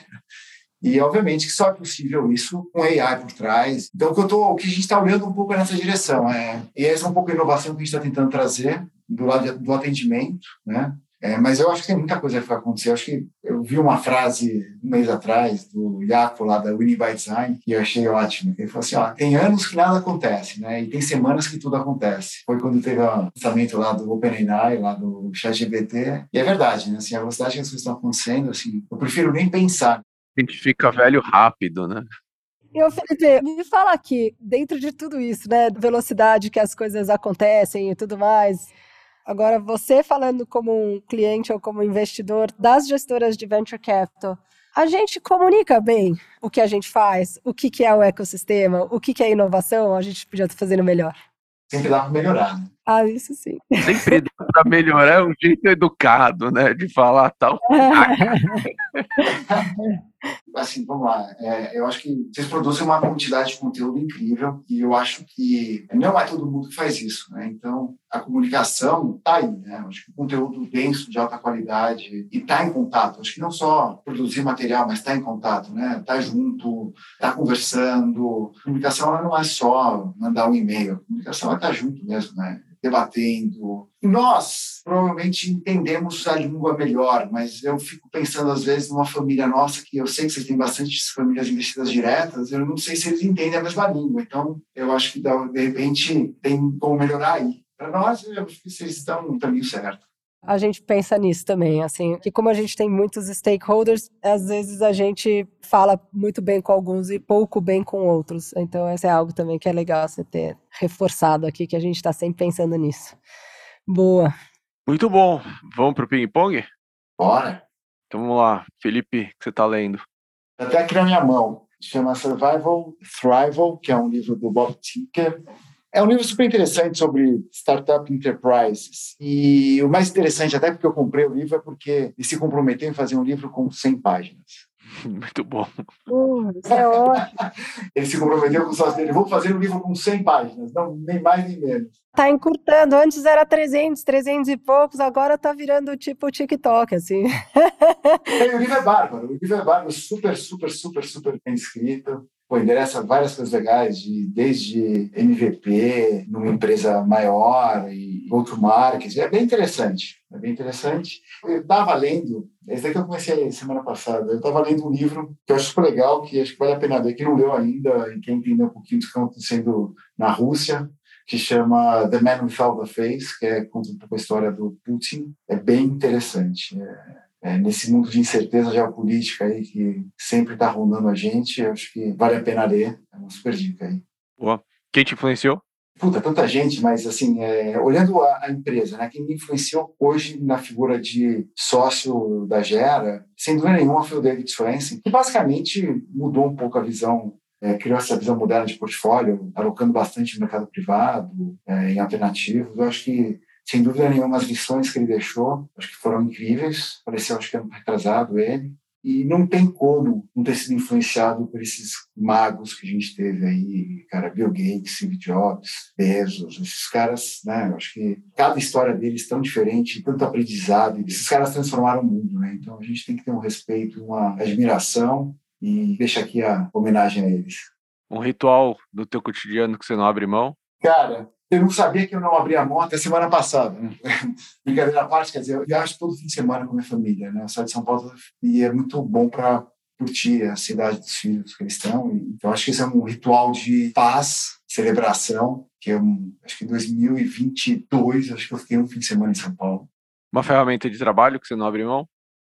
[SPEAKER 5] E, obviamente, que só é possível isso com AI por trás. Então, o que, eu tô, o que a gente está olhando um pouco é nessa direção. É, e essa é um pouco a inovação que a gente está tentando trazer do lado do atendimento, né? É, mas eu acho que tem muita coisa que vai acontecer. Eu acho que eu vi uma frase um mês atrás do Iaco lá da Winnie by Design e eu achei ótimo. Ele falou assim: ó, tem anos que nada acontece, né? E tem semanas que tudo acontece. Foi quando teve o lançamento lá do OpenAI, lá do ChatGPT. E é verdade, né? Assim, a velocidade que as coisas estão acontecendo, assim, eu prefiro nem pensar.
[SPEAKER 1] A gente fica velho rápido, né?
[SPEAKER 2] E, ô Felipe, me fala aqui, dentro de tudo isso, né, velocidade que as coisas acontecem e tudo mais, agora você falando como um cliente ou como investidor das gestoras de venture capital, a gente comunica bem o que a gente faz, o que, que é o ecossistema, o que, que é inovação, a gente podia estar fazendo melhor.
[SPEAKER 5] Sempre dá para melhorar, né?
[SPEAKER 2] Ah, isso sim.
[SPEAKER 1] Sempre dá para melhorar, é um jeito educado, né, de falar tal.
[SPEAKER 5] assim, vamos lá. É, eu acho que vocês produzem uma quantidade de conteúdo incrível e eu acho que não é todo mundo que faz isso, né? Então, a comunicação está aí, né? Eu acho que o conteúdo denso, de alta qualidade e está em contato. Eu acho que não só produzir material, mas está em contato, né? Tá junto, tá conversando. A comunicação não é só mandar um e-mail. A comunicação é estar tá junto mesmo, né? Debatendo. Nós provavelmente entendemos a língua melhor, mas eu fico pensando às vezes numa família nossa que eu sei que vocês têm bastante famílias investidas diretas, eu não sei se eles entendem a mesma língua. Então, eu acho que de repente tem como melhorar aí. Para nós, eu acho que vocês estão no caminho certo
[SPEAKER 2] a gente pensa nisso também, assim, que como a gente tem muitos stakeholders, às vezes a gente fala muito bem com alguns e pouco bem com outros. Então, esse é algo também que é legal você ter reforçado aqui, que a gente está sempre pensando nisso. Boa.
[SPEAKER 1] Muito bom. Vamos para o ping-pong?
[SPEAKER 5] Bora.
[SPEAKER 1] Então vamos lá. Felipe, o que você está lendo?
[SPEAKER 5] Até aqui na minha mão. Chama Survival Thrival, que é um livro do Bob Tinker. É um livro super interessante sobre startup enterprises. E o mais interessante, até porque eu comprei o livro, é porque ele se comprometeu em fazer um livro com 100 páginas.
[SPEAKER 1] Muito bom.
[SPEAKER 2] Uh, é ótimo.
[SPEAKER 5] ele se comprometeu com o sócio dele, vou fazer um livro com 100 páginas, não, nem mais nem menos.
[SPEAKER 2] Tá encurtando, antes era 300, 300 e poucos, agora tá virando tipo TikTok, assim.
[SPEAKER 5] e o livro é bárbaro, o livro é bárbaro, super, super, super, super bem escrito pô, endereça várias coisas legais, de, desde MVP numa empresa maior e outro marketing. É bem interessante, é bem interessante. Eu estava lendo, esse daqui eu comecei semana passada, eu estava lendo um livro que eu acho super legal, que acho que vale a pena ver, que não leu ainda, e quem entender um pouquinho do que está acontecendo na Rússia, que chama The Man Without a Face, que é conta um pouco a história do Putin. É bem interessante. É, é, nesse mundo de incerteza geopolítica aí que sempre está rondando a gente, eu acho que vale a pena ler. É uma super dica aí.
[SPEAKER 1] Boa. Quem te influenciou?
[SPEAKER 5] Puta, tanta gente, mas assim, é, olhando a, a, empresa, né, quem me influenciou hoje na figura de sócio da Gera, sem dúvida nenhuma foi o David Swensen, que basicamente mudou um pouco a visão é, criou essa visão moderna de portfólio, alocando bastante no mercado privado, é, em alternativos. Eu acho que sem dúvida nenhuma, as lições que ele deixou, acho que foram incríveis. Pareceu, acho que ano retrasado ele. E não tem como não ter sido influenciado por esses magos que a gente teve aí, cara, Bill Gates, Steve Jobs, Bezos, esses caras, né? Eu acho que cada história deles é tão diferente, tanto aprendizado, e esses caras transformaram o mundo, né? Então a gente tem que ter um respeito, uma admiração e deixa aqui a homenagem a eles.
[SPEAKER 1] Um ritual do teu cotidiano que você não abre mão?
[SPEAKER 5] Cara, eu não sabia que eu não abria mão até semana passada. Né? Brincadeira à parte, quer dizer, eu viajo todo fim de semana com minha família, né? Eu saio de São Paulo e é muito bom para curtir a cidade dos filhos que eles estão. Então, acho que esse é um ritual de paz, celebração, que é um, acho que em 2022, acho que eu fiquei um fim de semana em São Paulo.
[SPEAKER 1] Uma ferramenta de trabalho que você não abre mão?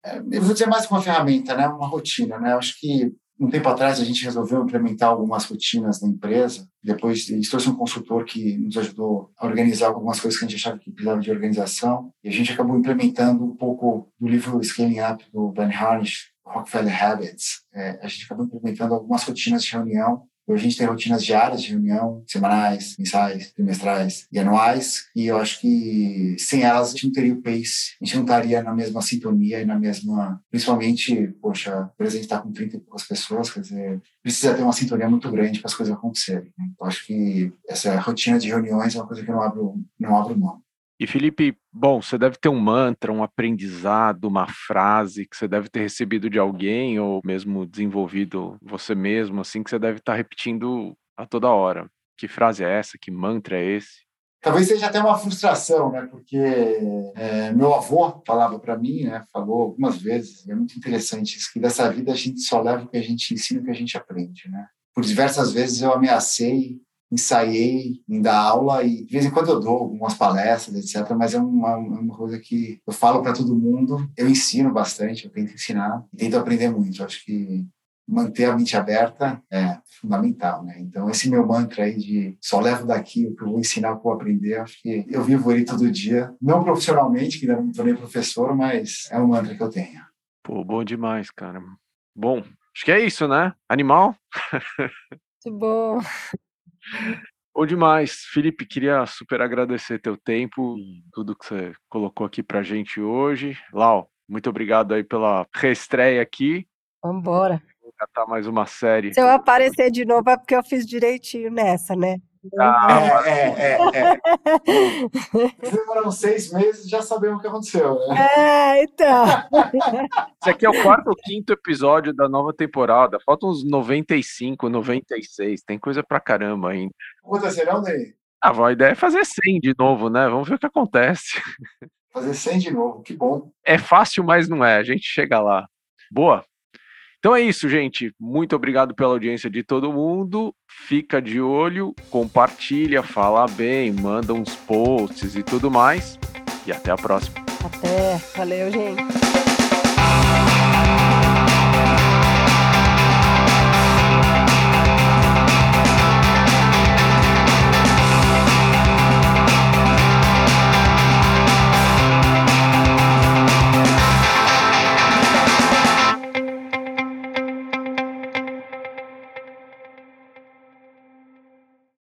[SPEAKER 5] É, eu vou dizer mais que uma ferramenta, né? Uma rotina, né? Eu acho que um tempo atrás, a gente resolveu implementar algumas rotinas na empresa. Depois, gente trouxe um consultor que nos ajudou a organizar algumas coisas que a gente achava que precisava de organização. E a gente acabou implementando um pouco do livro Scaling Up, do Ben Harnish, Rockefeller Habits. É, a gente acabou implementando algumas rotinas de reunião a gente tem rotinas diárias de reunião, semanais, mensais, trimestrais e anuais, e eu acho que sem elas a gente não teria o pace, a gente não estaria na mesma sintonia e na mesma. Principalmente, poxa, por exemplo, está com 30 e poucas pessoas, quer dizer, precisa ter uma sintonia muito grande para as coisas acontecerem. Né? Eu acho que essa rotina de reuniões é uma coisa que eu não abro, não abro mão.
[SPEAKER 1] E Felipe, bom, você deve ter um mantra, um aprendizado, uma frase que você deve ter recebido de alguém ou mesmo desenvolvido você mesmo, assim, que você deve estar repetindo a toda hora. Que frase é essa? Que mantra é esse?
[SPEAKER 5] Talvez seja até uma frustração, né? Porque é, meu avô falava para mim, né? Falou algumas vezes, é muito interessante isso, que dessa vida a gente só leva o que a gente ensina o que a gente aprende, né? Por diversas vezes eu ameacei, ensaiei em dar aula e de vez em quando eu dou algumas palestras, etc. Mas é uma, uma coisa que eu falo para todo mundo, eu ensino bastante, eu tento ensinar e tento aprender muito. Eu acho que manter a mente aberta é fundamental, né? Então, esse meu mantra aí de só levo daqui o que eu vou ensinar, o que eu vou aprender, acho que eu vivo ele todo dia, não profissionalmente, que ainda não tornei professor, mas é um mantra que eu tenho.
[SPEAKER 1] Pô, bom demais, cara. Bom, acho que é isso, né? Animal?
[SPEAKER 2] Muito bom.
[SPEAKER 1] Bom demais. Felipe, queria super agradecer teu tempo tudo que você colocou aqui pra gente hoje. Lau, muito obrigado aí pela reestreia aqui.
[SPEAKER 2] Vambora
[SPEAKER 1] catar mais uma série.
[SPEAKER 2] Se eu aparecer de novo é porque eu fiz direitinho nessa, né?
[SPEAKER 5] Ah, é, é, é. Demoraram seis meses, já sabemos o que aconteceu,
[SPEAKER 2] né? É, então.
[SPEAKER 1] Esse aqui é o quarto ou quinto episódio da nova temporada. Faltam uns 95, 96. Tem coisa pra caramba ainda.
[SPEAKER 5] Quantas serão, Ney?
[SPEAKER 1] Ah, a ideia é fazer 100 de novo, né? Vamos ver o que acontece.
[SPEAKER 5] Fazer 100 de novo, que bom.
[SPEAKER 1] É fácil, mas não é. A gente chega lá. Boa. Então é isso, gente. Muito obrigado pela audiência de todo mundo. Fica de olho, compartilha, fala bem, manda uns posts e tudo mais. E até a próxima.
[SPEAKER 2] Até. Valeu, gente.